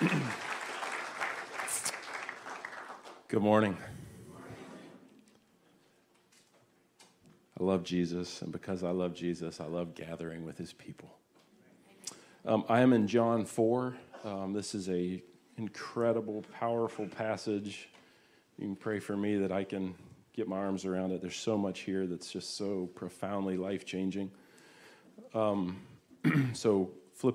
Good morning. I love Jesus, and because I love Jesus, I love gathering with his people. Um, I am in John 4. Um, this is a incredible, powerful passage. You can pray for me that I can get my arms around it. There's so much here that's just so profoundly life changing. Um, so flip,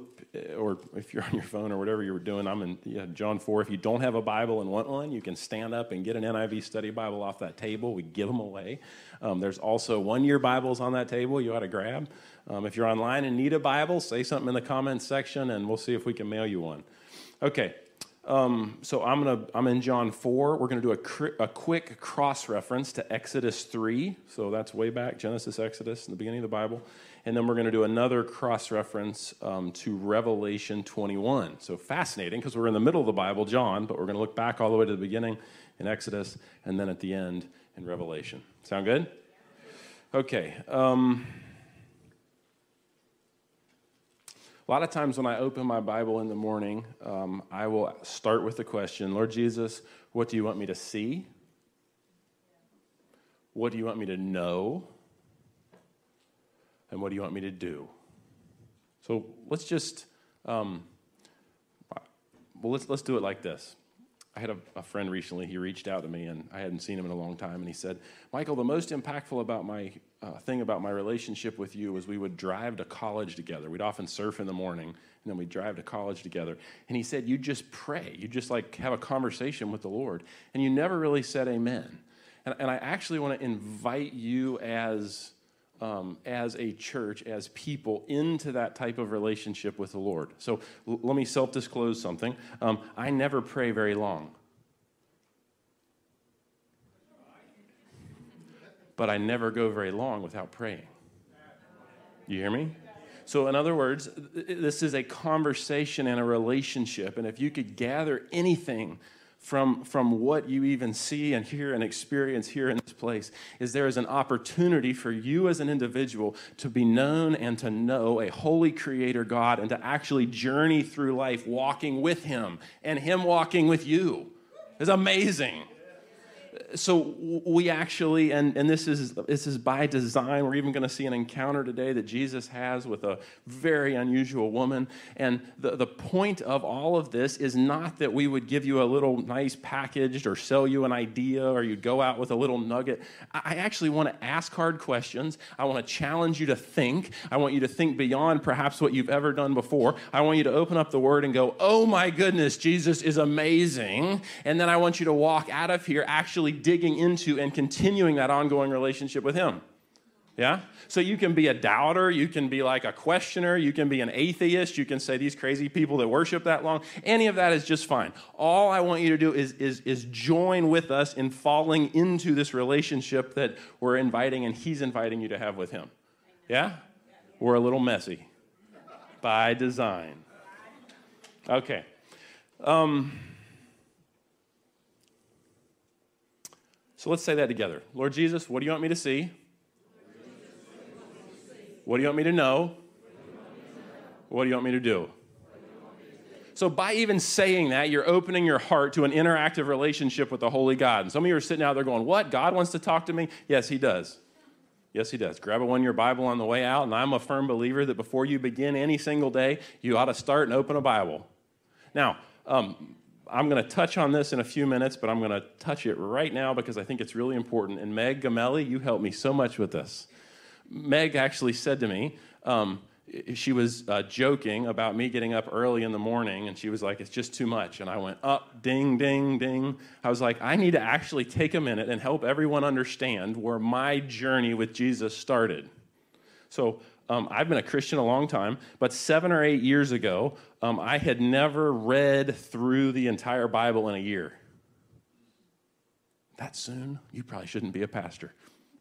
or if you're on your phone or whatever you were doing, I'm in yeah, John 4. If you don't have a Bible and want one, you can stand up and get an NIV study Bible off that table. We give them away. Um, there's also one year Bibles on that table you ought to grab. Um, if you're online and need a Bible, say something in the comments section and we'll see if we can mail you one. Okay, um, so I'm gonna I'm in John four. We're gonna do a, a quick cross reference to Exodus three. So that's way back Genesis, Exodus, in the beginning of the Bible, and then we're gonna do another cross reference um, to Revelation 21. So fascinating because we're in the middle of the Bible, John, but we're gonna look back all the way to the beginning in Exodus, and then at the end in Revelation. Sound good? Okay. Um, A lot of times when I open my Bible in the morning, um, I will start with the question Lord Jesus, what do you want me to see? What do you want me to know? And what do you want me to do? So let's just, um, well, let's, let's do it like this. I had a, a, friend recently, he reached out to me, and I hadn't seen him in a long time, and he said, Michael, the most impactful about my uh, thing about my relationship with you was we would drive to college together. We'd often surf in the morning, and then we'd drive to college together. And he said, You just pray. You just like have a conversation with the Lord, and you never really said amen. And, and I actually want to invite you as um, as a church, as people, into that type of relationship with the Lord. So l- let me self disclose something. Um, I never pray very long. But I never go very long without praying. You hear me? So, in other words, this is a conversation and a relationship. And if you could gather anything from, from what you even see and hear and experience here in this place is there is an opportunity for you as an individual to be known and to know a holy creator God and to actually journey through life walking with him and him walking with you. It's amazing so we actually, and, and this is this is by design. We're even going to see an encounter today that Jesus has with a very unusual woman. And the, the point of all of this is not that we would give you a little nice packaged or sell you an idea or you'd go out with a little nugget. I actually want to ask hard questions. I want to challenge you to think. I want you to think beyond perhaps what you've ever done before. I want you to open up the word and go, "Oh my goodness, Jesus is amazing." And then I want you to walk out of here actually actually digging into and continuing that ongoing relationship with Him. Yeah? So you can be a doubter, you can be like a questioner, you can be an atheist, you can say these crazy people that worship that long. Any of that is just fine. All I want you to do is, is, is join with us in falling into this relationship that we're inviting and He's inviting you to have with Him. Yeah? We're a little messy by design. Okay. Um, So let's say that together. Lord Jesus, what do you want me to see? What do you want me to know? What do you want me to do? So, by even saying that, you're opening your heart to an interactive relationship with the Holy God. And some of you are sitting out there going, What? God wants to talk to me? Yes, He does. Yes, He does. Grab a one year Bible on the way out. And I'm a firm believer that before you begin any single day, you ought to start and open a Bible. Now, um, I'm going to touch on this in a few minutes, but I'm going to touch it right now because I think it's really important. And Meg Gamelli, you helped me so much with this. Meg actually said to me, um, she was uh, joking about me getting up early in the morning, and she was like, It's just too much. And I went, Up, ding, ding, ding. I was like, I need to actually take a minute and help everyone understand where my journey with Jesus started. So, um, I've been a Christian a long time, but seven or eight years ago, um, I had never read through the entire Bible in a year. That soon? You probably shouldn't be a pastor.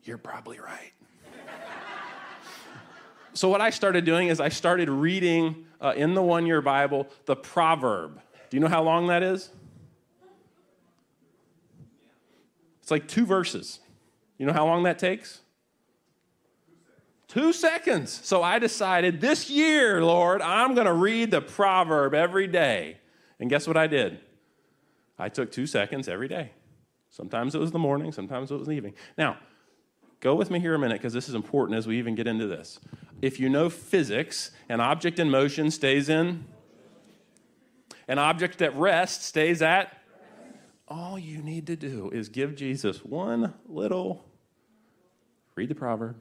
You're probably right. so, what I started doing is I started reading uh, in the one year Bible the proverb. Do you know how long that is? It's like two verses. You know how long that takes? Two seconds. So I decided this year, Lord, I'm going to read the proverb every day. And guess what I did? I took two seconds every day. Sometimes it was the morning, sometimes it was the evening. Now, go with me here a minute because this is important as we even get into this. If you know physics, an object in motion stays in, an object at rest stays at. All you need to do is give Jesus one little, read the proverb.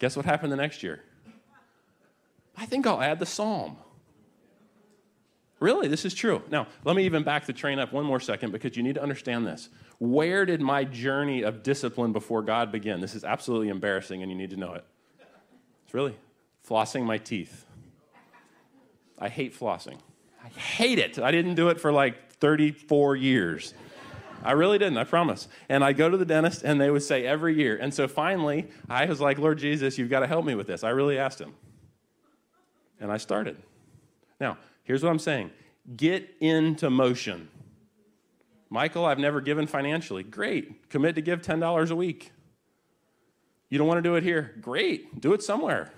Guess what happened the next year? I think I'll add the psalm. Really, this is true. Now, let me even back the train up one more second because you need to understand this. Where did my journey of discipline before God begin? This is absolutely embarrassing and you need to know it. It's really flossing my teeth. I hate flossing. I hate it. I didn't do it for like 34 years. I really didn't, I promise. And I go to the dentist and they would say every year. And so finally, I was like, Lord Jesus, you've got to help me with this. I really asked him. And I started. Now, Here's what I'm saying get into motion. Michael, I've never given financially. Great. Commit to give $10 a week. You don't want to do it here? Great. Do it somewhere.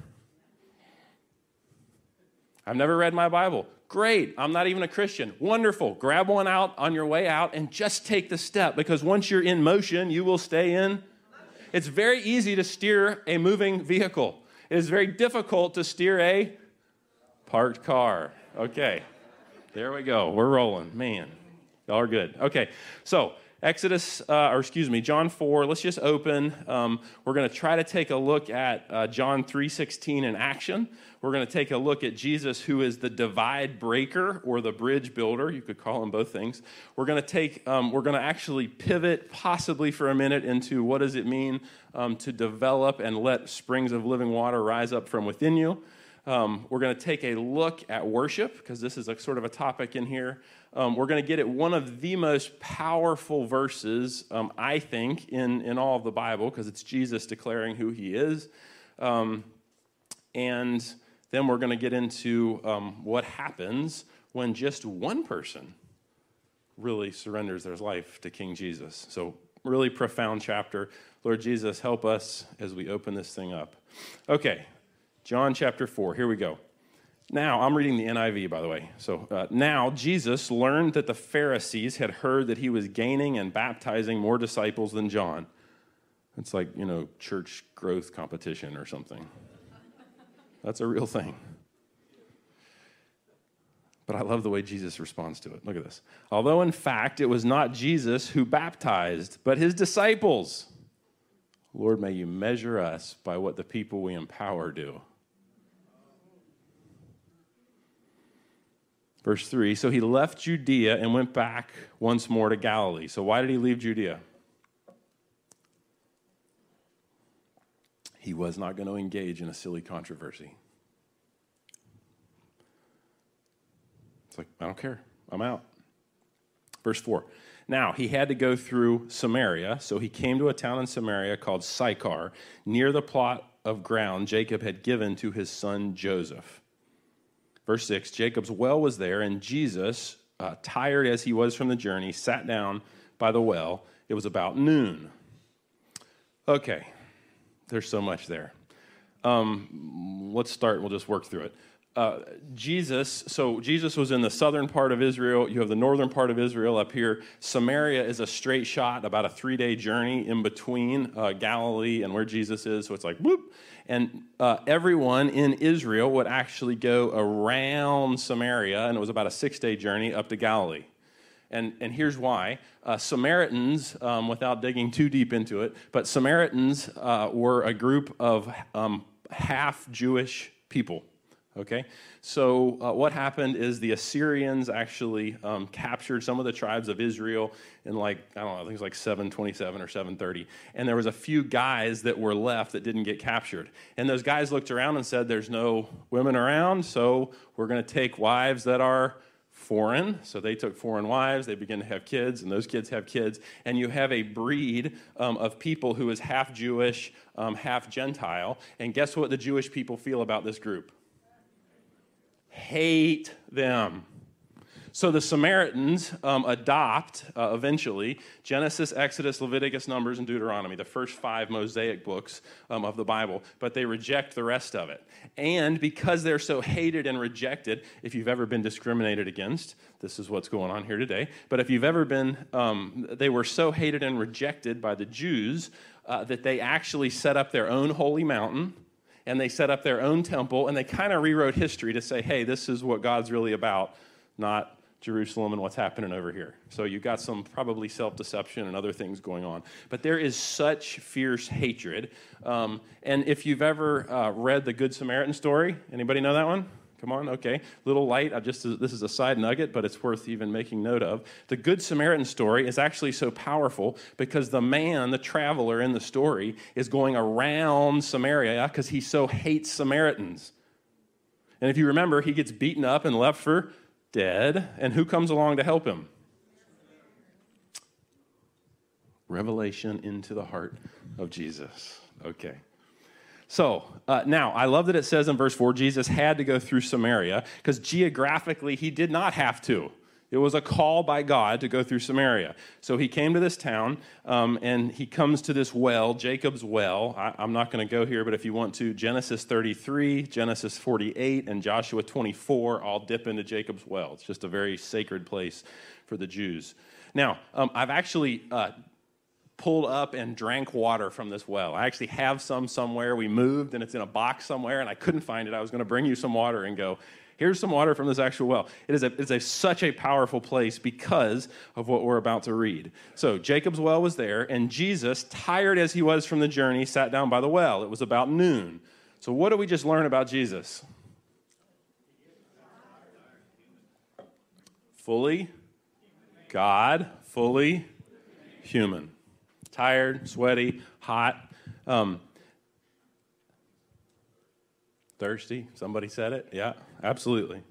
I've never read my Bible. Great. I'm not even a Christian. Wonderful. Grab one out on your way out and just take the step because once you're in motion, you will stay in. It's very easy to steer a moving vehicle, it is very difficult to steer a parked car. Okay. There we go. We're rolling. Man, y'all are good. Okay. So, Exodus, uh, or excuse me, John 4. Let's just open. Um, we're going to try to take a look at uh, John 3:16 in action. We're going to take a look at Jesus, who is the divide breaker or the bridge builder. You could call him both things. We're going to take. Um, we're going to actually pivot, possibly for a minute, into what does it mean um, to develop and let springs of living water rise up from within you. Um, we're going to take a look at worship because this is a sort of a topic in here. Um, we're going to get at one of the most powerful verses, um, I think, in, in all of the Bible because it's Jesus declaring who he is. Um, and then we're going to get into um, what happens when just one person really surrenders their life to King Jesus. So, really profound chapter. Lord Jesus, help us as we open this thing up. Okay, John chapter 4, here we go. Now, I'm reading the NIV, by the way. So, uh, now Jesus learned that the Pharisees had heard that he was gaining and baptizing more disciples than John. It's like, you know, church growth competition or something. That's a real thing. But I love the way Jesus responds to it. Look at this. Although, in fact, it was not Jesus who baptized, but his disciples. Lord, may you measure us by what the people we empower do. Verse 3 So he left Judea and went back once more to Galilee. So, why did he leave Judea? He was not going to engage in a silly controversy. It's like, I don't care. I'm out. Verse 4 Now, he had to go through Samaria, so he came to a town in Samaria called Sychar, near the plot of ground Jacob had given to his son Joseph. Verse 6 Jacob's well was there, and Jesus, uh, tired as he was from the journey, sat down by the well. It was about noon. Okay, there's so much there. Um, let's start, we'll just work through it. Uh, Jesus, so Jesus was in the southern part of Israel. You have the northern part of Israel up here. Samaria is a straight shot, about a three day journey in between uh, Galilee and where Jesus is. So it's like whoop. And uh, everyone in Israel would actually go around Samaria, and it was about a six day journey up to Galilee. And, and here's why. Uh, Samaritans, um, without digging too deep into it, but Samaritans uh, were a group of um, half Jewish people. Okay, so uh, what happened is the Assyrians actually um, captured some of the tribes of Israel in like I don't know, I think it was like 727 or 730, and there was a few guys that were left that didn't get captured, and those guys looked around and said, "There's no women around, so we're going to take wives that are." Foreign, so they took foreign wives, they begin to have kids, and those kids have kids, and you have a breed um, of people who is half Jewish, um, half Gentile. And guess what the Jewish people feel about this group? Hate them. So the Samaritans um, adopt uh, eventually Genesis, Exodus, Leviticus, Numbers, and Deuteronomy, the first five Mosaic books um, of the Bible, but they reject the rest of it. And because they're so hated and rejected, if you've ever been discriminated against, this is what's going on here today. But if you've ever been, um, they were so hated and rejected by the Jews uh, that they actually set up their own holy mountain and they set up their own temple and they kind of rewrote history to say, hey, this is what God's really about, not Jerusalem and what's happening over here. So you've got some probably self deception and other things going on. But there is such fierce hatred. Um, and if you've ever uh, read the Good Samaritan story, anybody know that one? Come on, okay. Little light. I just this is a side nugget, but it's worth even making note of. The Good Samaritan story is actually so powerful because the man, the traveler in the story, is going around Samaria because he so hates Samaritans. And if you remember, he gets beaten up and left for dead, and who comes along to help him? Revelation into the heart of Jesus. Okay. So uh, now, I love that it says in verse 4 Jesus had to go through Samaria because geographically he did not have to. It was a call by God to go through Samaria. So he came to this town um, and he comes to this well, Jacob's well. I, I'm not going to go here, but if you want to, Genesis 33, Genesis 48, and Joshua 24 all dip into Jacob's well. It's just a very sacred place for the Jews. Now, um, I've actually uh, pulled up and drank water from this well. I actually have some somewhere. We moved and it's in a box somewhere, and I couldn't find it. I was going to bring you some water and go, Here's some water from this actual well. It is, a, it's a, such a powerful place because of what we're about to read. So, Jacob's well was there, and Jesus, tired as he was from the journey, sat down by the well. It was about noon. So, what do we just learn about Jesus? Fully God, fully human. Tired, sweaty, hot. Um, Thirsty? Somebody said it? Yeah, absolutely.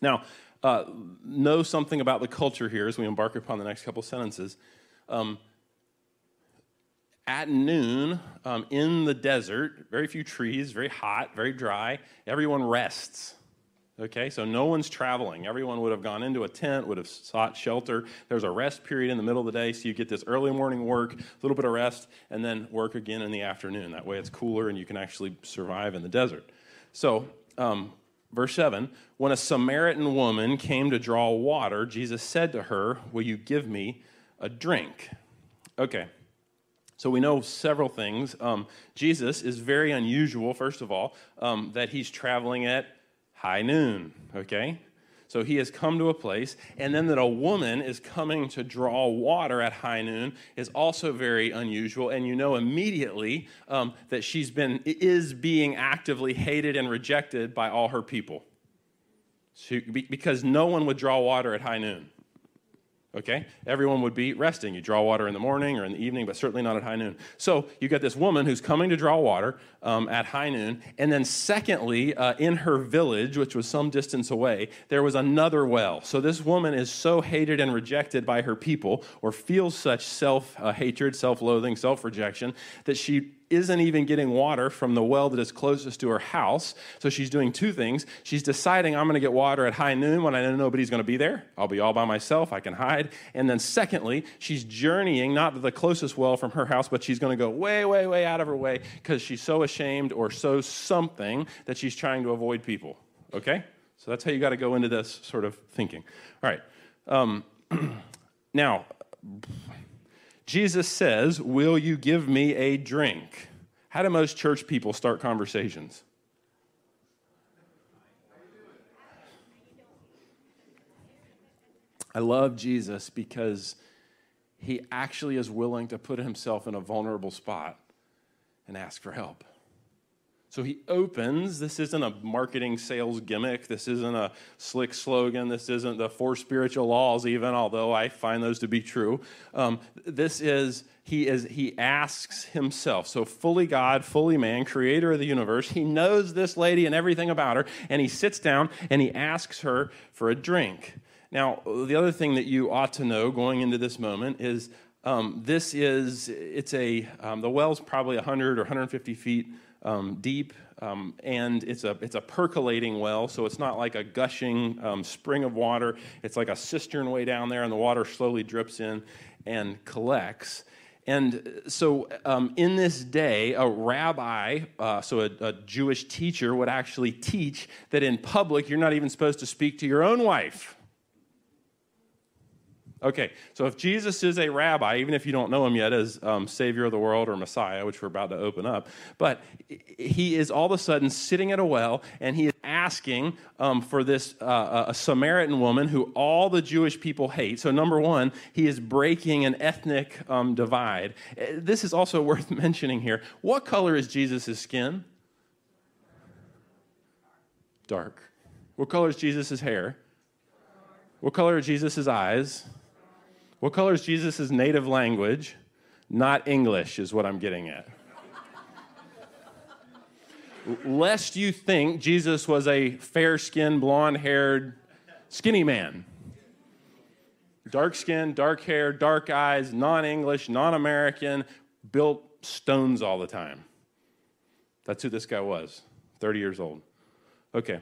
Now, uh, know something about the culture here as we embark upon the next couple sentences. Um, at noon, um, in the desert, very few trees, very hot, very dry, everyone rests. Okay, so no one's traveling. Everyone would have gone into a tent, would have sought shelter. There's a rest period in the middle of the day, so you get this early morning work, a little bit of rest, and then work again in the afternoon. That way it's cooler and you can actually survive in the desert. So, um, verse 7 When a Samaritan woman came to draw water, Jesus said to her, Will you give me a drink? Okay, so we know several things. Um, Jesus is very unusual, first of all, um, that he's traveling at high noon, okay? So he has come to a place, and then that a woman is coming to draw water at high noon is also very unusual. And you know immediately um, that she's been is being actively hated and rejected by all her people, because no one would draw water at high noon okay? Everyone would be resting. You draw water in the morning or in the evening, but certainly not at high noon. So you got this woman who's coming to draw water um, at high noon. And then, secondly, uh, in her village, which was some distance away, there was another well. So this woman is so hated and rejected by her people, or feels such self uh, hatred, self loathing, self rejection, that she isn't even getting water from the well that is closest to her house. So she's doing two things. She's deciding, I'm going to get water at high noon when I know nobody's going to be there. I'll be all by myself. I can hide. And then, secondly, she's journeying not to the closest well from her house, but she's going to go way, way, way out of her way because she's so ashamed or so something that she's trying to avoid people. Okay? So that's how you got to go into this sort of thinking. All right. Um, now, Jesus says, Will you give me a drink? How do most church people start conversations? I love Jesus because he actually is willing to put himself in a vulnerable spot and ask for help. So he opens. This isn't a marketing sales gimmick. This isn't a slick slogan. This isn't the four spiritual laws, even, although I find those to be true. Um, this is he is he asks himself so fully god fully man creator of the universe he knows this lady and everything about her and he sits down and he asks her for a drink now the other thing that you ought to know going into this moment is um, this is it's a um, the well's probably 100 or 150 feet um, deep, um, and it's a, it's a percolating well, so it's not like a gushing um, spring of water. It's like a cistern way down there, and the water slowly drips in and collects. And so, um, in this day, a rabbi, uh, so a, a, Jewish teacher, would actually teach that in public you're not even supposed to speak to your own wife. Okay, so if Jesus is a rabbi, even if you don't know him yet as um, Savior of the world or Messiah, which we're about to open up, but he is all of a sudden sitting at a well and he is asking um, for this uh, a Samaritan woman who all the Jewish people hate. So, number one, he is breaking an ethnic um, divide. Uh, this is also worth mentioning here. What color is Jesus' skin? Dark. What color is Jesus' hair? What color are Jesus' eyes? What color is Jesus' native language? Not English, is what I'm getting at. Lest you think Jesus was a fair skinned, blonde haired, skinny man. Dark skin, dark hair, dark eyes, non English, non American, built stones all the time. That's who this guy was, 30 years old. Okay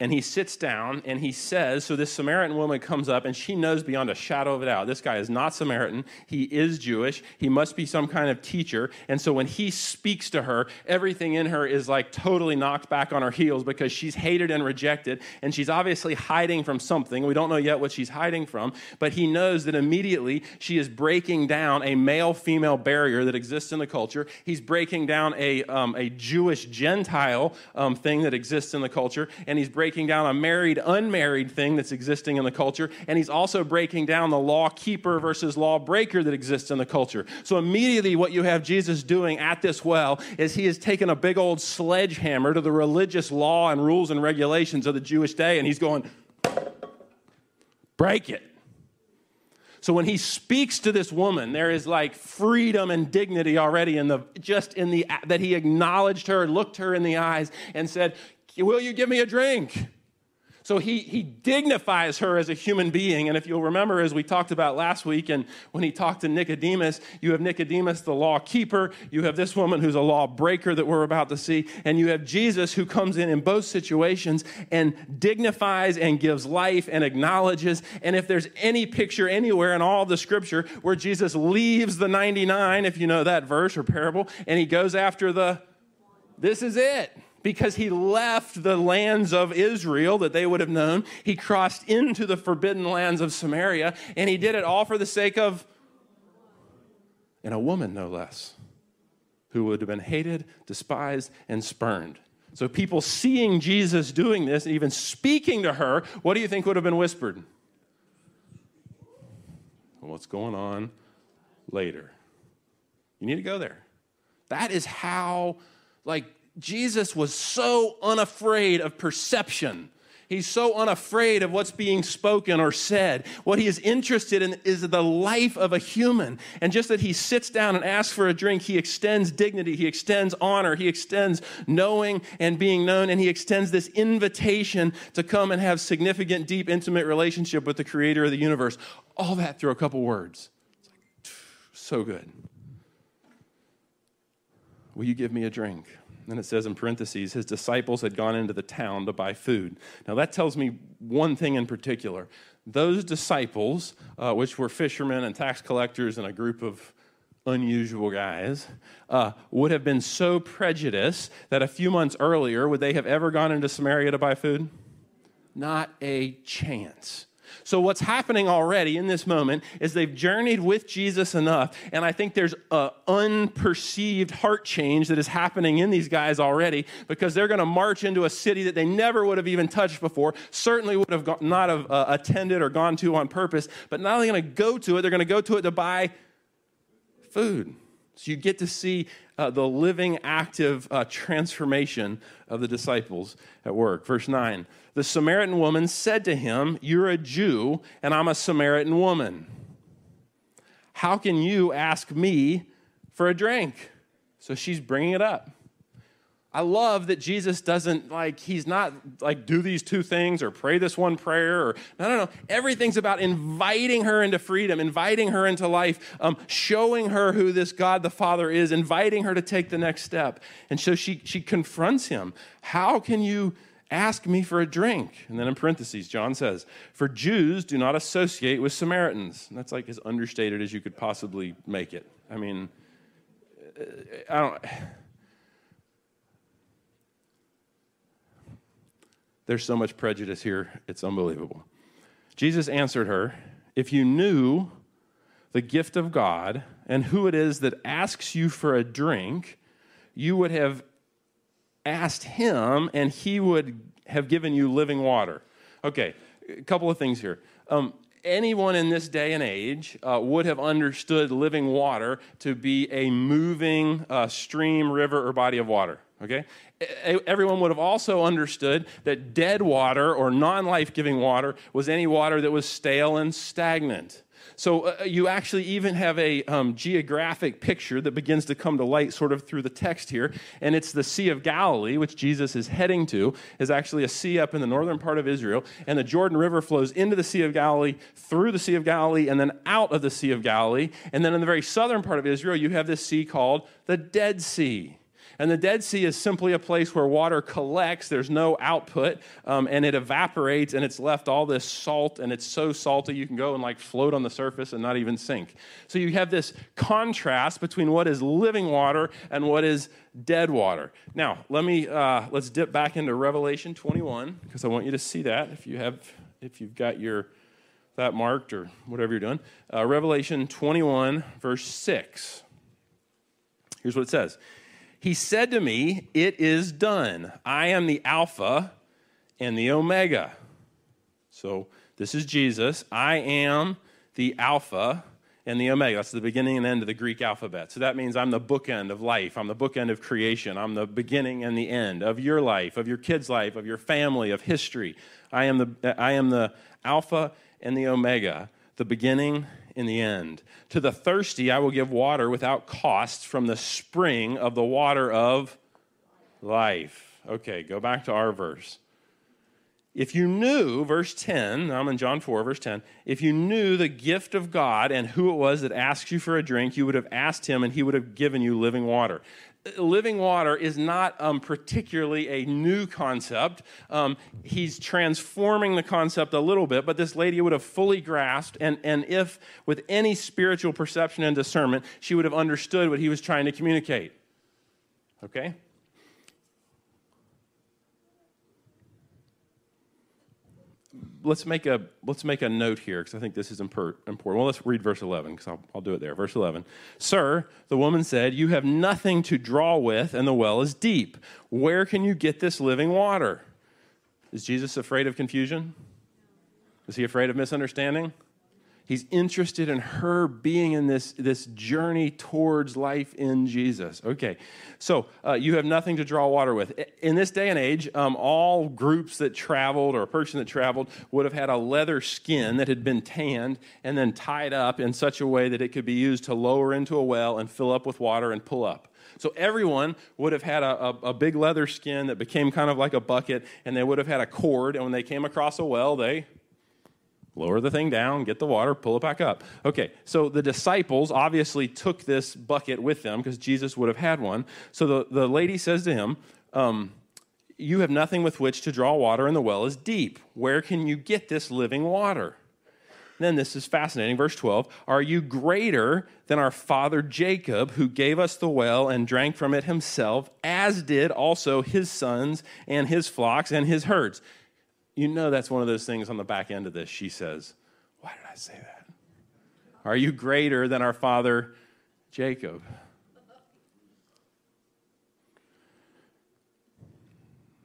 and he sits down and he says, So this Samaritan woman comes up and she knows beyond a shadow of a doubt this guy is not Samaritan. He is Jewish. He must be some kind of teacher. And so when he speaks to her, everything in her is like totally knocked back on her heels because she's hated and rejected. And she's obviously hiding from something. We don't know yet what she's hiding from, but he knows that immediately she is breaking down a male female barrier that exists in the culture. He's breaking down a, um, a Jewish Gentile um, thing that exists in the culture. And he's breaking breaking down a married unmarried thing that's existing in the culture, and he's also breaking down the law keeper versus law breaker that exists in the culture. So, immediately, what you have Jesus doing at this well is he has taken a big old sledgehammer to the religious law and rules and regulations of the Jewish day, and he's going, break it. So when he speaks to this woman, there is like freedom and dignity already in the just in the that he acknowledged her, looked her in the eyes, and said, Will you give me a drink? So he, he dignifies her as a human being. And if you'll remember, as we talked about last week, and when he talked to Nicodemus, you have Nicodemus, the law keeper. You have this woman who's a law breaker that we're about to see. And you have Jesus who comes in in both situations and dignifies and gives life and acknowledges. And if there's any picture anywhere in all the scripture where Jesus leaves the 99, if you know that verse or parable, and he goes after the, this is it because he left the lands of Israel that they would have known. He crossed into the forbidden lands of Samaria, and he did it all for the sake of, and a woman no less, who would have been hated, despised, and spurned. So, people seeing Jesus doing this and even speaking to her, what do you think would have been whispered? What's going on later? You need to go there. That is how, like, Jesus was so unafraid of perception. He's so unafraid of what's being spoken or said. What he is interested in is the life of a human. And just that he sits down and asks for a drink, he extends dignity, he extends honor, he extends knowing and being known, and he extends this invitation to come and have significant, deep, intimate relationship with the creator of the universe. All that through a couple words. so good. Will you give me a drink? Then it says in parentheses, his disciples had gone into the town to buy food. Now that tells me one thing in particular. Those disciples, uh, which were fishermen and tax collectors and a group of unusual guys, uh, would have been so prejudiced that a few months earlier, would they have ever gone into Samaria to buy food? Not a chance. So, what's happening already in this moment is they've journeyed with Jesus enough, and I think there's an unperceived heart change that is happening in these guys already because they're going to march into a city that they never would have even touched before, certainly would have got, not have uh, attended or gone to on purpose, but not only going to go to it, they're going to go to it to buy food. So, you get to see uh, the living, active uh, transformation of the disciples at work. Verse 9 the Samaritan woman said to him, You're a Jew, and I'm a Samaritan woman. How can you ask me for a drink? So she's bringing it up. I love that Jesus doesn't like, he's not like, do these two things or pray this one prayer or, no, no, no. Everything's about inviting her into freedom, inviting her into life, um, showing her who this God the Father is, inviting her to take the next step. And so she, she confronts him. How can you ask me for a drink? And then in parentheses, John says, for Jews do not associate with Samaritans. And that's like as understated as you could possibly make it. I mean, uh, I don't There's so much prejudice here, it's unbelievable. Jesus answered her, If you knew the gift of God and who it is that asks you for a drink, you would have asked him and he would have given you living water. Okay, a couple of things here. Um, anyone in this day and age uh, would have understood living water to be a moving uh, stream, river, or body of water. Okay? Everyone would have also understood that dead water or non life giving water was any water that was stale and stagnant. So uh, you actually even have a um, geographic picture that begins to come to light sort of through the text here. And it's the Sea of Galilee, which Jesus is heading to, is actually a sea up in the northern part of Israel. And the Jordan River flows into the Sea of Galilee, through the Sea of Galilee, and then out of the Sea of Galilee. And then in the very southern part of Israel, you have this sea called the Dead Sea. And the Dead Sea is simply a place where water collects, there's no output, um, and it evaporates, and it's left all this salt, and it's so salty you can go and like float on the surface and not even sink. So you have this contrast between what is living water and what is dead water. Now, let me uh, let's dip back into Revelation 21 because I want you to see that if you have if you've got your that marked or whatever you're doing. Uh, Revelation 21 verse 6. Here's what it says. He said to me, It is done. I am the Alpha and the Omega. So this is Jesus. I am the Alpha and the Omega. That's the beginning and end of the Greek alphabet. So that means I'm the bookend of life. I'm the bookend of creation. I'm the beginning and the end of your life, of your kids' life, of your family, of history. I am the, I am the Alpha and the Omega, the beginning in the end. To the thirsty, I will give water without cost from the spring of the water of life. Okay, go back to our verse. If you knew, verse 10, I'm in John 4, verse 10, if you knew the gift of God and who it was that asked you for a drink, you would have asked him and he would have given you living water living water is not um, particularly a new concept. Um, he's transforming the concept a little bit, but this lady would have fully grasped, and, and if with any spiritual perception and discernment, she would have understood what he was trying to communicate. Okay? Let's make a let's make a note here because I think this is important. Well, let's read verse 11 because I'll, I'll do it there. Verse 11, Sir, the woman said, "You have nothing to draw with, and the well is deep. Where can you get this living water?" Is Jesus afraid of confusion? Is he afraid of misunderstanding? He's interested in her being in this, this journey towards life in Jesus. Okay, so uh, you have nothing to draw water with. In this day and age, um, all groups that traveled or a person that traveled would have had a leather skin that had been tanned and then tied up in such a way that it could be used to lower into a well and fill up with water and pull up. So everyone would have had a, a, a, big leather skin that became kind of like a bucket, and they would have had a cord, and when they came across a well, they lower the thing down, get the water, pull it back up. Okay, so the disciples obviously took this bucket with them because Jesus would have had one. So the, the lady says to him, um, You have nothing with which to draw water, and the well is deep. Where can you get this living water? then this is fascinating. Verse 12 Are you greater than our father Jacob, who gave us the well and drank from it himself, as did also his sons and his flocks and his herds? You know that's one of those things on the back end of this. She says, Why did I say that? Are you greater than our father Jacob?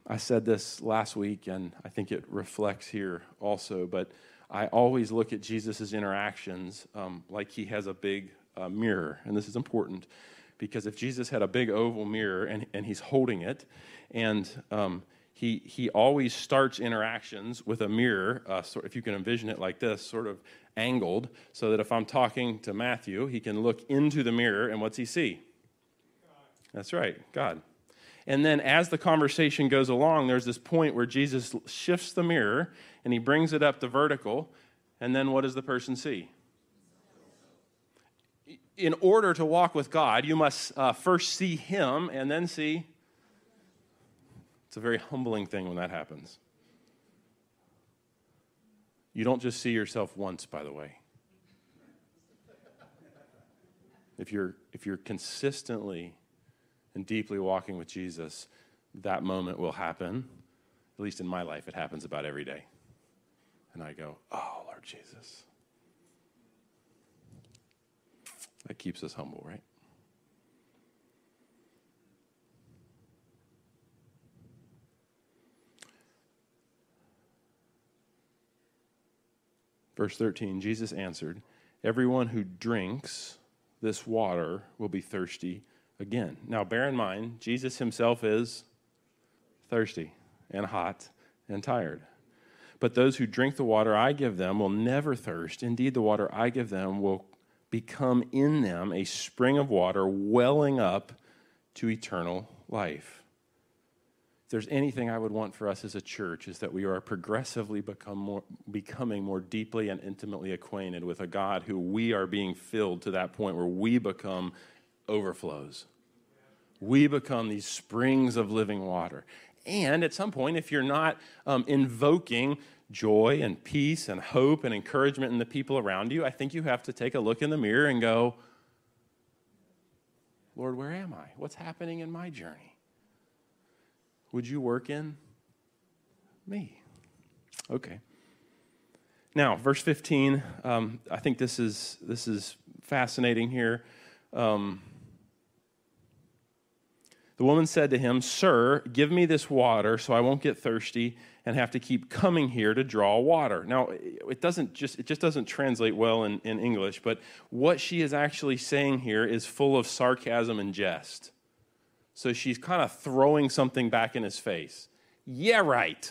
I said this last week, and I think it reflects here also, but I always look at Jesus' interactions um, like he has a big uh, mirror. And this is important because if Jesus had a big oval mirror and, and he's holding it, and um, he, he always starts interactions with a mirror, uh, so if you can envision it like this, sort of angled, so that if I'm talking to Matthew, he can look into the mirror and what's he see? God. That's right, God. And then as the conversation goes along, there's this point where Jesus shifts the mirror and he brings it up to vertical. And then what does the person see? In order to walk with God, you must uh, first see him and then see. It's a very humbling thing when that happens. You don't just see yourself once, by the way. If you're, if you're consistently and deeply walking with Jesus, that moment will happen. At least in my life, it happens about every day. And I go, Oh, Lord Jesus. That keeps us humble, right? Verse 13 Jesus answered, Everyone who drinks this water will be thirsty again. Now, bear in mind, Jesus himself is thirsty and hot and tired. But those who drink the water I give them will never thirst. Indeed, the water I give them will become in them a spring of water welling up to eternal life if there's anything I would want for us as a church, is that we are progressively become more, becoming more deeply and intimately acquainted with a God who we are being filled to that point where we become overflows. We become these springs of living water. And at some point, if you're not um, invoking joy and peace and hope and encouragement in the people around you, I think you have to take a look in the mirror and go, Lord, where am I? What's happening in my journey? Would you work in me? Okay. Now, verse 15, um, I think this is, this is fascinating here. Um, the woman said to him, Sir, give me this water so I won't get thirsty and have to keep coming here to draw water. Now, it doesn't just it just doesn't translate well in, in English, but what she is actually saying here is full of sarcasm and jest. So she's kind of throwing something back in his face. Yeah, right.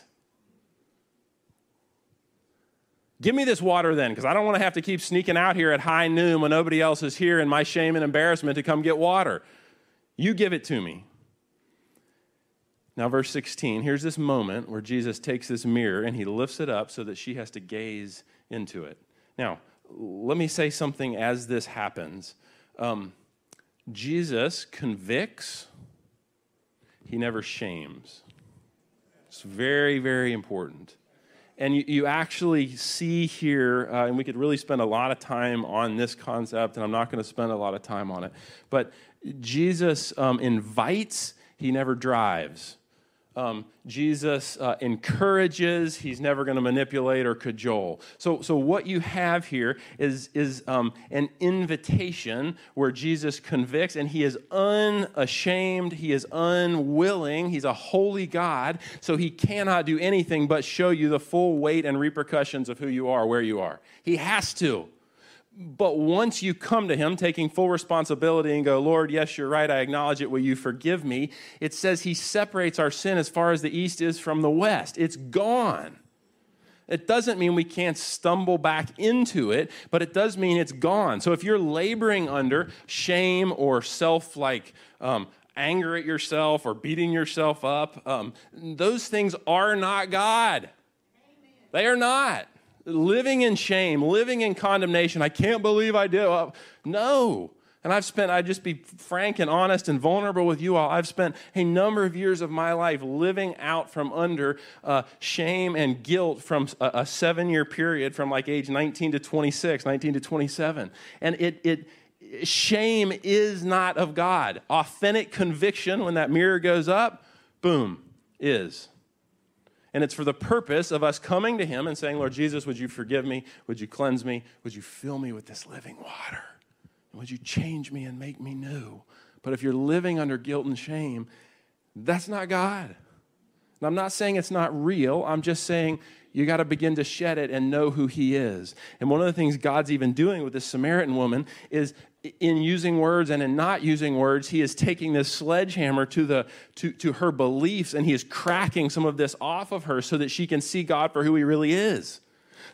Give me this water then, because I don't want to have to keep sneaking out here at high noon when nobody else is here in my shame and embarrassment to come get water. You give it to me. Now, verse 16, here's this moment where Jesus takes this mirror and he lifts it up so that she has to gaze into it. Now, let me say something as this happens. Um, Jesus convicts he never shames. It's very, very important. And you, you actually see here, uh, and we could really spend a lot of time on this concept, and I'm not going to spend a lot of time on it, but Jesus um, invites, he never drives um, Jesus uh, encourages, he's never going to manipulate or cajole. So, so what you have here is, is um, an invitation where Jesus convicts, and he is unashamed, he is unwilling, he's a holy God, so he cannot do anything but show you the full weight and repercussions of who you are, where you are. He has to. But once you come to Him taking full responsibility and go, Lord, yes, you're right, I acknowledge it, will you forgive me? It says He separates our sin as far as the east is from the west. It's gone. It doesn't mean we can't stumble back into it, but it does mean it's gone. So if you're laboring under shame or self like, um, anger at yourself or beating yourself up, um, those things are not God. Amen. They are not living in shame, living in condemnation. I can't believe I did. No. And I've spent, I'd just be frank and honest and vulnerable with you all. I've spent a number of years of my life living out from under uh, shame and guilt from a, a seven year period from like age 19 to 26, 19 to 27. And it, it, shame is not of God. Authentic conviction, when that mirror goes up, boom, is. And it's for the purpose of us coming to Him and saying, Lord Jesus, would you forgive me? Would you cleanse me? Would you fill me with this living water? And would you change me and make me new? But if you're living under guilt and shame, that's not God. And I'm not saying it's not real. I'm just saying you got to begin to shed it and know who He is. And one of the things God's even doing with this Samaritan woman is in using words and in not using words, he is taking this sledgehammer to, the, to, to her beliefs and he is cracking some of this off of her so that she can see God for who he really is.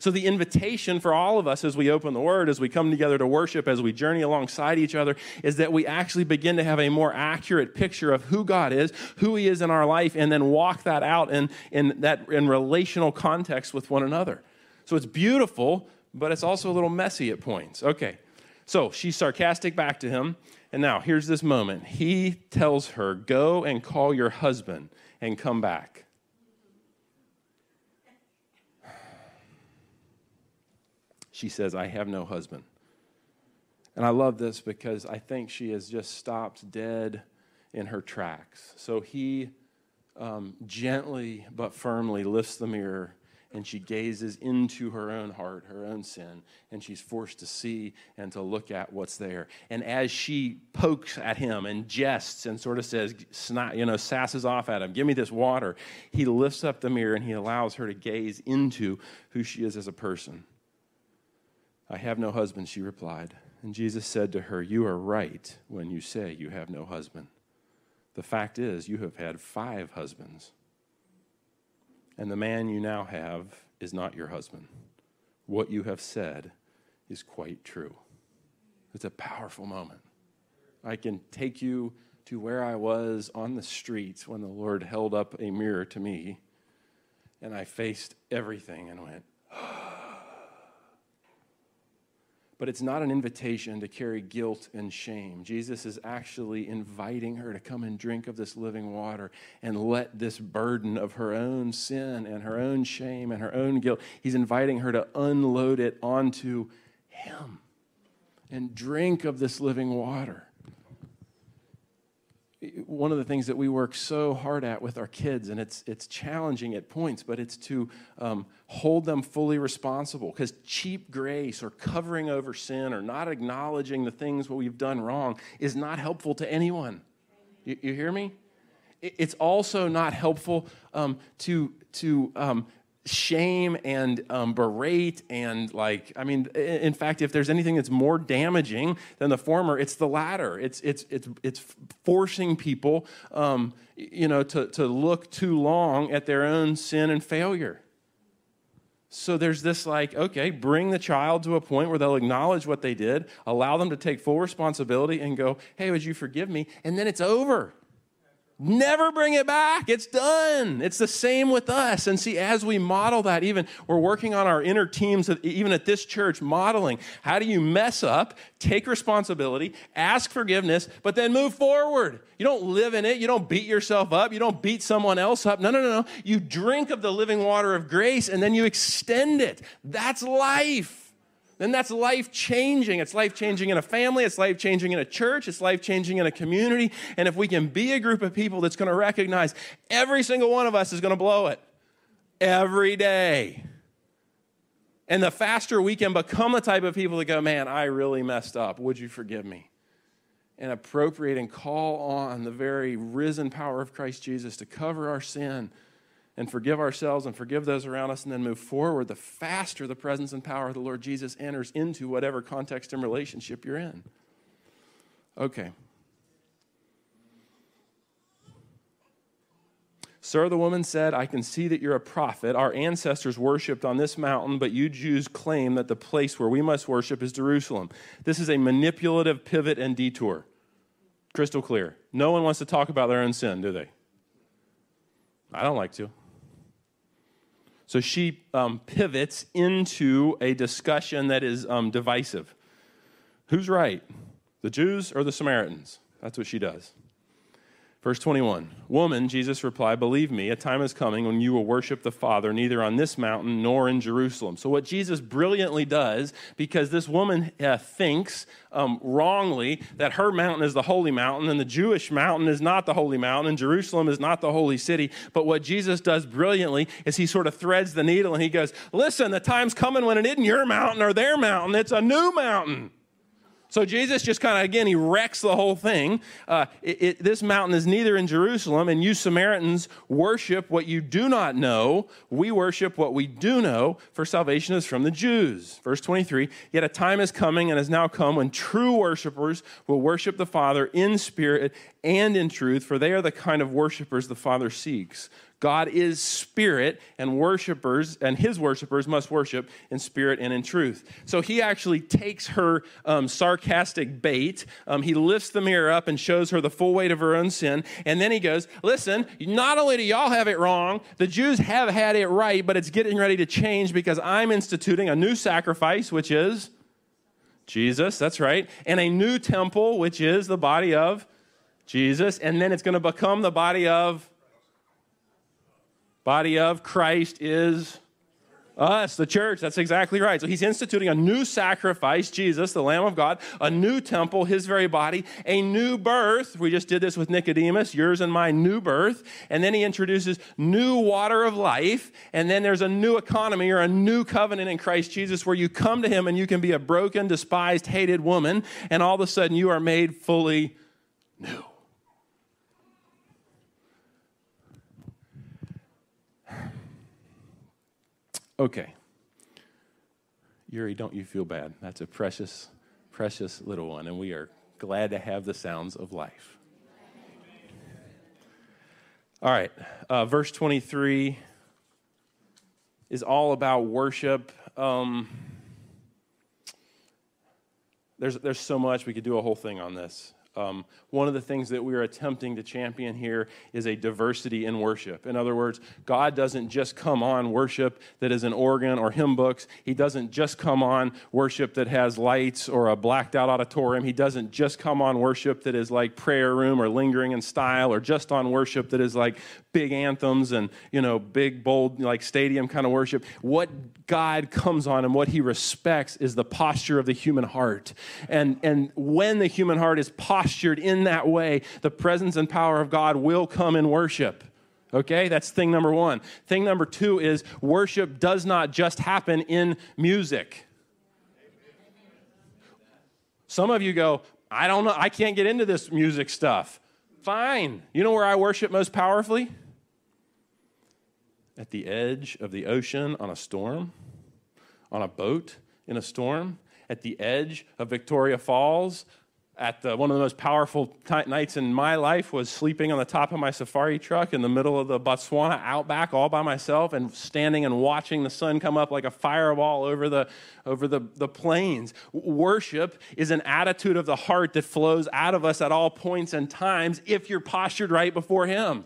So, the invitation for all of us as we open the Word, as we come together to worship, as we journey alongside each other, is that we actually begin to have a more accurate picture of who God is, who He is in our life, and then walk that out in, in, that, in relational context with one another. So, it's beautiful, but it's also a little messy at points. Okay, so she's sarcastic back to him. And now, here's this moment. He tells her, Go and call your husband and come back. She says, I have no husband. And I love this because I think she has just stopped dead in her tracks. So he um, gently but firmly lifts the mirror and she gazes into her own heart, her own sin, and she's forced to see and to look at what's there. And as she pokes at him and jests and sort of says, you know, sasses off at him, give me this water, he lifts up the mirror and he allows her to gaze into who she is as a person. I have no husband, she replied. And Jesus said to her, You are right when you say you have no husband. The fact is, you have had five husbands and the man you now have is not your husband. What you have said is quite true. It's a powerful moment. I can take you to where I was on the streets when the Lord held up a mirror to me, and I faced everything and went, ah. But it's not an invitation to carry guilt and shame. Jesus is actually inviting her to come and drink of this living water and let this burden of her own sin and her own shame and her own guilt, he's inviting her to unload it onto him and drink of this living water one of the things that we work so hard at with our kids, and it's, it's challenging at points, but it's to um, hold them fully responsible. Because cheap grace or covering over sin or not acknowledging the things what we've done wrong is not helpful to anyone. You, you hear me? It's also not helpful um, to, to um, shame and um, berate and like i mean in fact if there's anything that's more damaging than the former it's the latter. It's it's it's it's forcing people um, you know to, to look too long at their own sin and failure. So there's this like okay bring the child to a point where they'll acknowledge what they did allow them to take full responsibility and go hey would you forgive me? And then it's over Never bring it back. It's done. It's the same with us. And see, as we model that, even we're working on our inner teams, even at this church, modeling how do you mess up, take responsibility, ask forgiveness, but then move forward. You don't live in it. You don't beat yourself up. You don't beat someone else up. No, no, no, no. You drink of the living water of grace and then you extend it. That's life then that's life changing. It's life changing in a family, it's life changing in a church, it's life changing in a community. And if we can be a group of people that's going to recognize every single one of us is going to blow it every day. And the faster we can become the type of people that go, man, I really messed up. Would you forgive me? And appropriate and call on the very risen power of Christ Jesus to cover our sin and forgive ourselves and forgive those around us and then move forward, the faster the presence and power of the Lord Jesus enters into whatever context and relationship you're in. Okay. Sir, the woman said, I can see that you're a prophet. Our ancestors worshiped on this mountain, but you Jews claim that the place where we must worship is Jerusalem. This is a manipulative pivot and detour. Crystal clear. No one wants to talk about their own sin, do they? I don't like to. So she um, pivots into a discussion that is um, divisive. Who's right, the Jews or the Samaritans? That's what she does. Verse 21 Woman, Jesus replied, Believe me, a time is coming when you will worship the Father neither on this mountain nor in Jerusalem. So, what Jesus brilliantly does, because this woman uh, thinks um, wrongly that her mountain is the holy mountain and the Jewish mountain is not the holy mountain and Jerusalem is not the holy city. But what Jesus does brilliantly is he sort of threads the needle and he goes, Listen, the time's coming when it isn't your mountain or their mountain, it's a new mountain. So Jesus just kind of, again, he wrecks the whole thing. Uh, it, it, this mountain is neither in Jerusalem, and you Samaritans worship what you do not know. We worship what we do know, for salvation is from the Jews. Verse 23 Yet a time is coming and has now come when true worshipers will worship the Father in spirit and in truth, for they are the kind of worshipers the Father seeks. God is spirit, and worshipers and his worshipers must worship in spirit and in truth. So he actually takes her um, sarcastic bait. Um, he lifts the mirror up and shows her the full weight of her own sin. And then he goes, Listen, not only do y'all have it wrong, the Jews have had it right, but it's getting ready to change because I'm instituting a new sacrifice, which is Jesus, that's right, and a new temple, which is the body of Jesus. And then it's going to become the body of Body of Christ is us, the church. That's exactly right. So he's instituting a new sacrifice, Jesus, the Lamb of God, a new temple, his very body, a new birth. We just did this with Nicodemus, yours and my new birth. And then he introduces new water of life. And then there's a new economy or a new covenant in Christ Jesus where you come to him and you can be a broken, despised, hated woman. And all of a sudden you are made fully new. Okay. Yuri, don't you feel bad. That's a precious, precious little one, and we are glad to have the sounds of life. All right, uh, verse 23 is all about worship. Um, there's, there's so much, we could do a whole thing on this. Um, one of the things that we are attempting to champion here is a diversity in worship. In other words, God doesn't just come on worship that is an organ or hymn books. He doesn't just come on worship that has lights or a blacked out auditorium. He doesn't just come on worship that is like prayer room or lingering in style or just on worship that is like big anthems and, you know, big, bold, like stadium kind of worship. What God comes on and what he respects is the posture of the human heart. And, and when the human heart is postured in that way, the presence and power of God will come in worship. Okay, that's thing number one. Thing number two is worship does not just happen in music. Some of you go, I don't know, I can't get into this music stuff. Fine. You know where I worship most powerfully? At the edge of the ocean on a storm, on a boat in a storm, at the edge of Victoria Falls. At the, one of the most powerful t- nights in my life was sleeping on the top of my safari truck in the middle of the Botswana outback all by myself and standing and watching the sun come up like a fireball over the, over the, the plains. Worship is an attitude of the heart that flows out of us at all points and times if you're postured right before Him.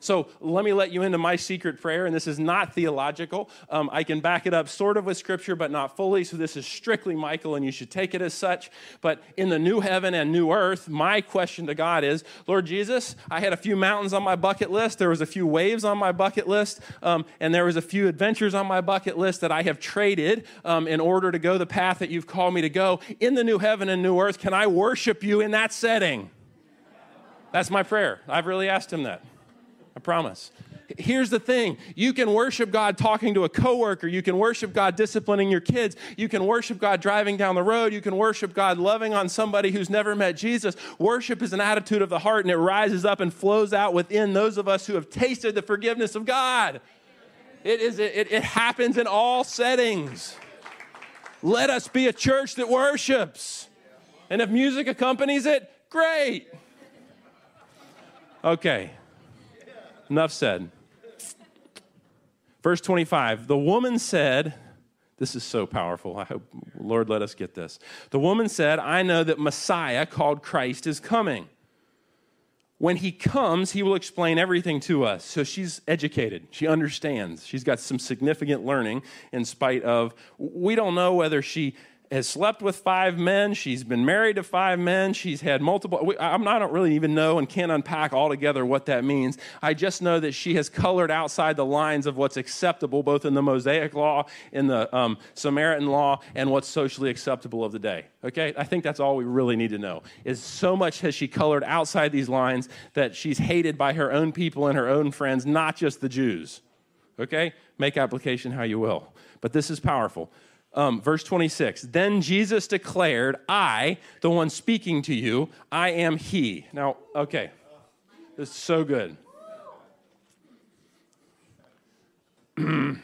So let me let you into my secret prayer, and this is not theological. Um, I can back it up sort of with scripture, but not fully. So this is strictly Michael, and you should take it as such. But in the new heaven and new earth, my question to God is Lord Jesus, I had a few mountains on my bucket list, there was a few waves on my bucket list, um, and there was a few adventures on my bucket list that I have traded um, in order to go the path that you've called me to go. In the new heaven and new earth, can I worship you in that setting? That's my prayer. I've really asked him that. I promise. Here's the thing you can worship God talking to a coworker. You can worship God disciplining your kids. You can worship God driving down the road. You can worship God loving on somebody who's never met Jesus. Worship is an attitude of the heart and it rises up and flows out within those of us who have tasted the forgiveness of God. It, is, it, it happens in all settings. Let us be a church that worships. And if music accompanies it, great. Okay. Enough said. Verse 25 The woman said, This is so powerful. I hope, Lord, let us get this. The woman said, I know that Messiah, called Christ, is coming. When he comes, he will explain everything to us. So she's educated. She understands. She's got some significant learning in spite of, we don't know whether she has slept with five men. She's been married to five men. She's had multiple. I don't really even know and can't unpack altogether what that means. I just know that she has colored outside the lines of what's acceptable, both in the Mosaic law, in the um, Samaritan law, and what's socially acceptable of the day. Okay? I think that's all we really need to know. Is so much has she colored outside these lines that she's hated by her own people and her own friends, not just the Jews. Okay? Make application how you will. But this is powerful. Um, verse 26 Then Jesus declared, I, the one speaking to you, I am He. Now, okay, this is so good.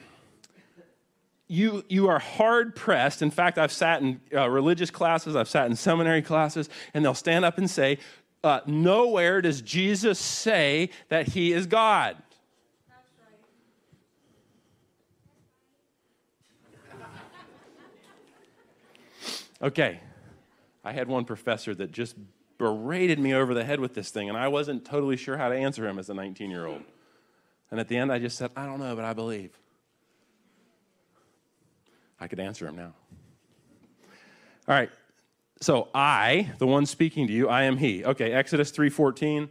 you, you are hard pressed. In fact, I've sat in uh, religious classes, I've sat in seminary classes, and they'll stand up and say, uh, nowhere does Jesus say that he is God. Okay, I had one professor that just berated me over the head with this thing, and I wasn't totally sure how to answer him as a 19 year old. And at the end, I just said, I don't know, but I believe. I could answer him now. All right. So I, the one speaking to you, I am he. Okay, Exodus 3:14.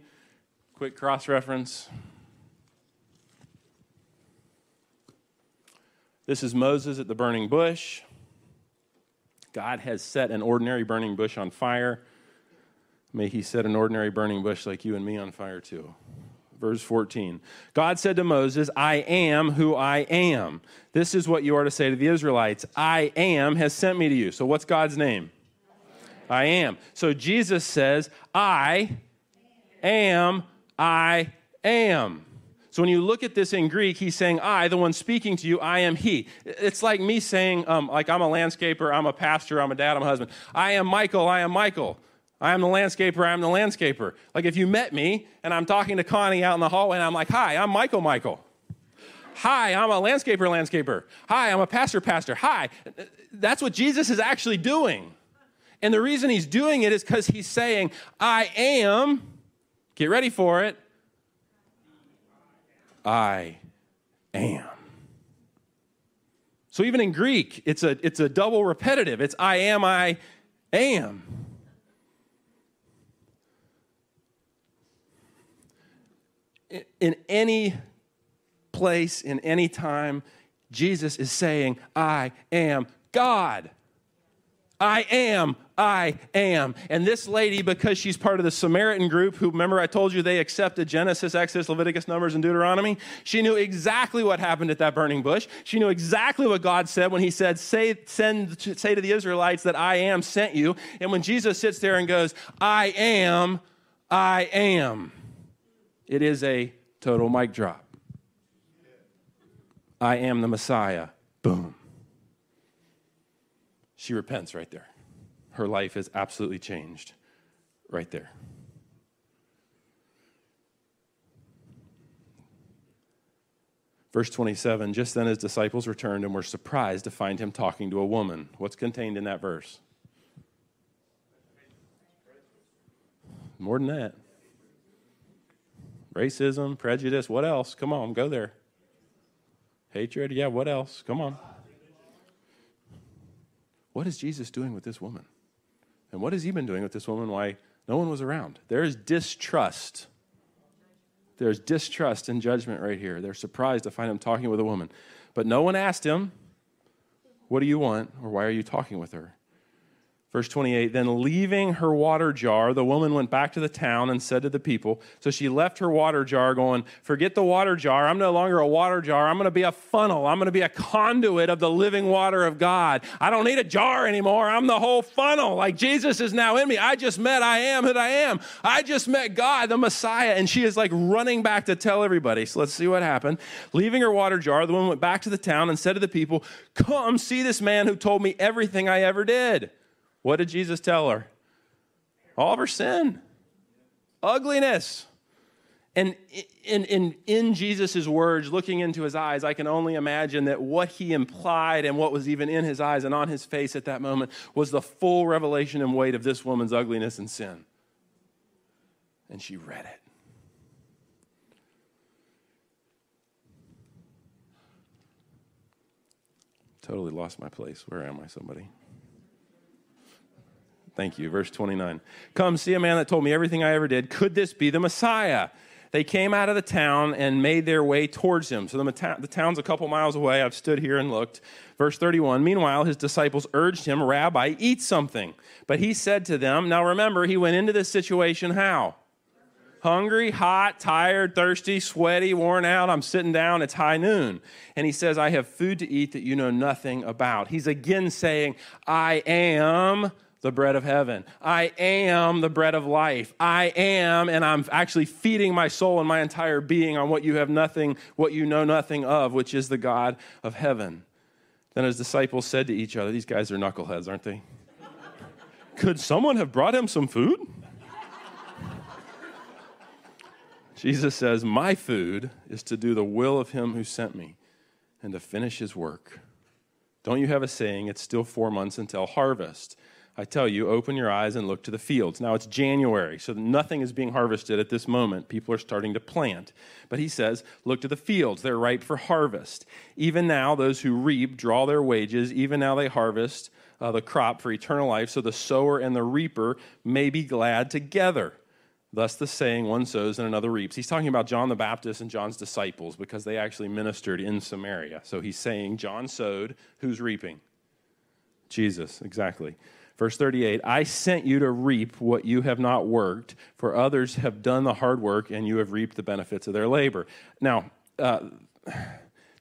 Quick cross reference. This is Moses at the burning bush. God has set an ordinary burning bush on fire. May he set an ordinary burning bush like you and me on fire too. Verse 14 God said to Moses, I am who I am. This is what you are to say to the Israelites I am has sent me to you. So, what's God's name? I am. So, Jesus says, I am, I am. So when you look at this in Greek, he's saying, I, the one speaking to you, I am he. It's like me saying, um, like, I'm a landscaper, I'm a pastor, I'm a dad, I'm a husband. I am Michael, I am Michael. I am the landscaper, I am the landscaper. Like if you met me and I'm talking to Connie out in the hallway and I'm like, hi, I'm Michael Michael. Hi, I'm a landscaper landscaper. Hi, I'm a pastor pastor. Hi. That's what Jesus is actually doing. And the reason he's doing it is because he's saying, I am, get ready for it, I am. So even in Greek, it's a, it's a double repetitive. It's I am, I am. In any place, in any time, Jesus is saying, I am God. I am, I am. And this lady, because she's part of the Samaritan group, who remember I told you they accepted Genesis, Exodus, Leviticus, Numbers, and Deuteronomy, she knew exactly what happened at that burning bush. She knew exactly what God said when He said, Say, send, say to the Israelites that I am sent you. And when Jesus sits there and goes, I am, I am, it is a total mic drop. I am the Messiah. Boom. She repents right there. Her life is absolutely changed right there. Verse 27 Just then his disciples returned and were surprised to find him talking to a woman. What's contained in that verse? More than that. Racism, prejudice, what else? Come on, go there. Hatred, yeah, what else? Come on. What is Jesus doing with this woman? And what has he been doing with this woman? Why no one was around? There is distrust. There's distrust and judgment right here. They're surprised to find him talking with a woman. But no one asked him, What do you want? or Why are you talking with her? Verse 28 Then leaving her water jar, the woman went back to the town and said to the people, So she left her water jar, going, Forget the water jar. I'm no longer a water jar. I'm going to be a funnel. I'm going to be a conduit of the living water of God. I don't need a jar anymore. I'm the whole funnel. Like Jesus is now in me. I just met I am who I am. I just met God, the Messiah. And she is like running back to tell everybody. So let's see what happened. Leaving her water jar, the woman went back to the town and said to the people, Come see this man who told me everything I ever did. What did Jesus tell her? All of her sin, ugliness. And in, in, in Jesus' words, looking into his eyes, I can only imagine that what he implied and what was even in his eyes and on his face at that moment was the full revelation and weight of this woman's ugliness and sin. And she read it. Totally lost my place. Where am I, somebody? Thank you. Verse 29. Come, see a man that told me everything I ever did. Could this be the Messiah? They came out of the town and made their way towards him. So the, the town's a couple miles away. I've stood here and looked. Verse 31 Meanwhile, his disciples urged him, Rabbi, eat something. But he said to them, Now remember, he went into this situation how? hungry, hot, tired, thirsty, sweaty, worn out. I'm sitting down. It's high noon. And he says, I have food to eat that you know nothing about. He's again saying, I am the bread of heaven. I am the bread of life. I am, and I'm actually feeding my soul and my entire being on what you have nothing, what you know nothing of, which is the God of heaven. Then his disciples said to each other, These guys are knuckleheads, aren't they? Could someone have brought him some food? Jesus says, My food is to do the will of him who sent me and to finish his work. Don't you have a saying, it's still four months until harvest? I tell you, open your eyes and look to the fields. Now it's January, so nothing is being harvested at this moment. People are starting to plant. But he says, Look to the fields. They're ripe for harvest. Even now, those who reap draw their wages. Even now, they harvest uh, the crop for eternal life, so the sower and the reaper may be glad together. Thus, the saying, one sows and another reaps. He's talking about John the Baptist and John's disciples because they actually ministered in Samaria. So he's saying, John sowed, who's reaping? Jesus, exactly. Verse 38 I sent you to reap what you have not worked, for others have done the hard work, and you have reaped the benefits of their labor. Now, uh,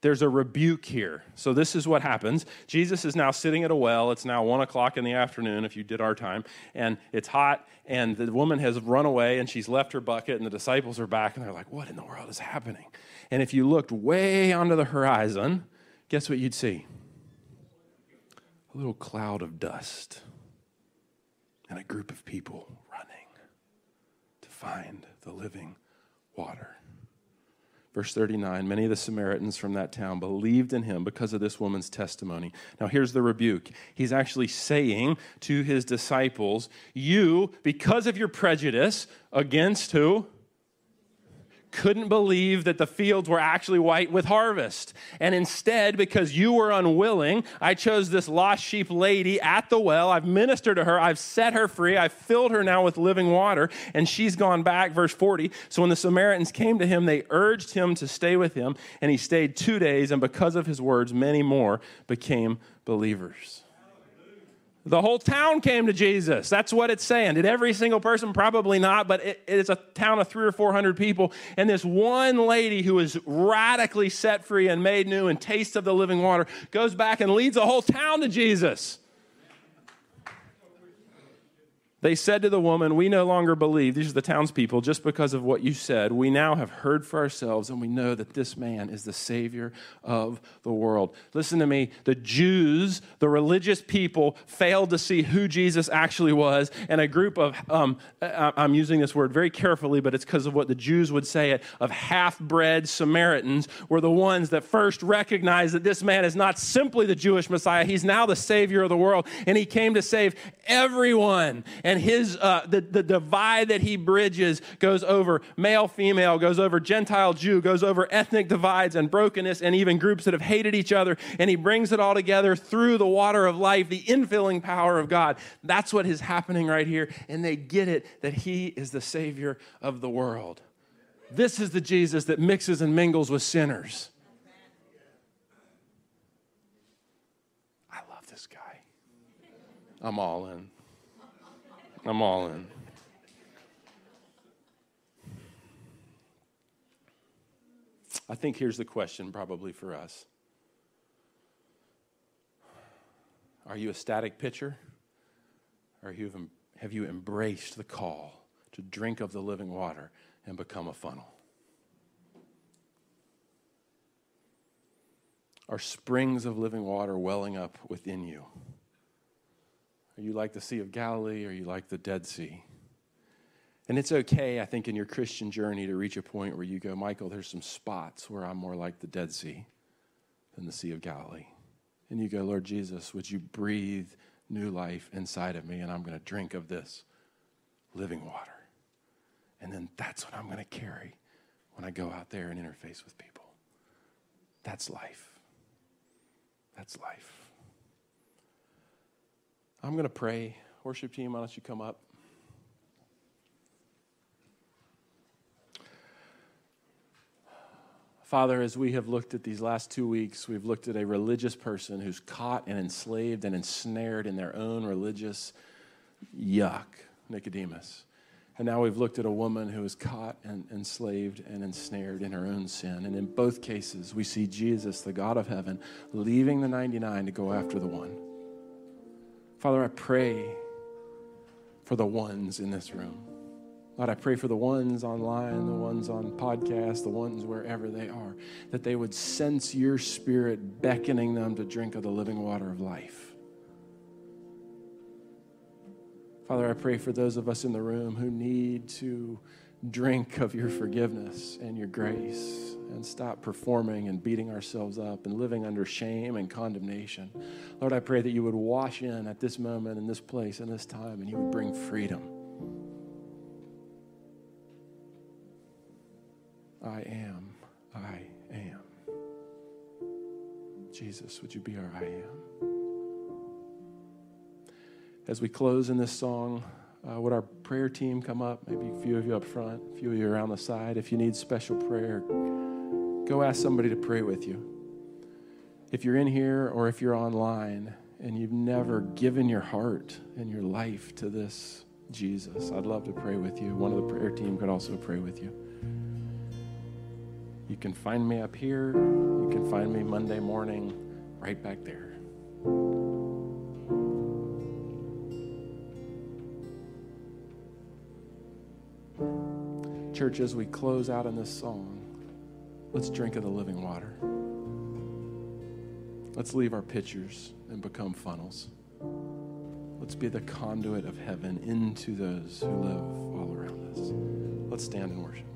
there's a rebuke here. So, this is what happens. Jesus is now sitting at a well. It's now one o'clock in the afternoon, if you did our time, and it's hot, and the woman has run away, and she's left her bucket, and the disciples are back, and they're like, What in the world is happening? And if you looked way onto the horizon, guess what you'd see? A little cloud of dust and a group of people running to find the living water. Verse 39 Many of the Samaritans from that town believed in him because of this woman's testimony. Now, here's the rebuke. He's actually saying to his disciples, You, because of your prejudice against who? Couldn't believe that the fields were actually white with harvest. And instead, because you were unwilling, I chose this lost sheep lady at the well. I've ministered to her. I've set her free. I've filled her now with living water. And she's gone back. Verse 40. So when the Samaritans came to him, they urged him to stay with him. And he stayed two days. And because of his words, many more became believers. The whole town came to Jesus. That's what it's saying. Did every single person? Probably not, but it, it's a town of three or four hundred people. And this one lady who is radically set free and made new and taste of the living water goes back and leads the whole town to Jesus. They said to the woman, We no longer believe, these are the townspeople, just because of what you said. We now have heard for ourselves, and we know that this man is the Savior of the world. Listen to me. The Jews, the religious people, failed to see who Jesus actually was, and a group of, um, I'm using this word very carefully, but it's because of what the Jews would say it, of half bred Samaritans were the ones that first recognized that this man is not simply the Jewish Messiah, he's now the Savior of the world, and he came to save everyone. And and his uh, the, the divide that he bridges goes over male female goes over gentile jew goes over ethnic divides and brokenness and even groups that have hated each other. And he brings it all together through the water of life the infilling power of god. That's what is happening right here. And they get it that he is the savior of the world. This is the jesus that mixes and mingles with sinners. I love this guy. I'm all in I'm all in. I think here's the question probably for us Are you a static pitcher? Or have you, have you embraced the call to drink of the living water and become a funnel? Are springs of living water welling up within you? Are you like the Sea of Galilee? Or are you like the Dead Sea? And it's okay, I think, in your Christian journey to reach a point where you go, Michael, there's some spots where I'm more like the Dead Sea than the Sea of Galilee. And you go, Lord Jesus, would you breathe new life inside of me? And I'm going to drink of this living water. And then that's what I'm going to carry when I go out there and interface with people. That's life. That's life. I'm going to pray. Worship team, why don't you come up? Father, as we have looked at these last two weeks, we've looked at a religious person who's caught and enslaved and ensnared in their own religious yuck, Nicodemus. And now we've looked at a woman who is caught and enslaved and ensnared in her own sin. And in both cases, we see Jesus, the God of heaven, leaving the 99 to go after the one. Father, I pray for the ones in this room. Lord, I pray for the ones online, the ones on podcast, the ones wherever they are, that they would sense your spirit beckoning them to drink of the living water of life. Father, I pray for those of us in the room who need to drink of your forgiveness and your grace and stop performing and beating ourselves up and living under shame and condemnation. Lord, I pray that you would wash in at this moment, in this place, in this time, and you would bring freedom. I am, I am. Jesus, would you be our I am? As we close in this song, uh, would our prayer team come up? Maybe a few of you up front, a few of you around the side. If you need special prayer, go ask somebody to pray with you. If you're in here or if you're online and you've never given your heart and your life to this Jesus, I'd love to pray with you. One of the prayer team could also pray with you. You can find me up here. You can find me Monday morning right back there. Church, as we close out in this song, let's drink of the living water. Let's leave our pitchers and become funnels. Let's be the conduit of heaven into those who live all around us. Let's stand and worship.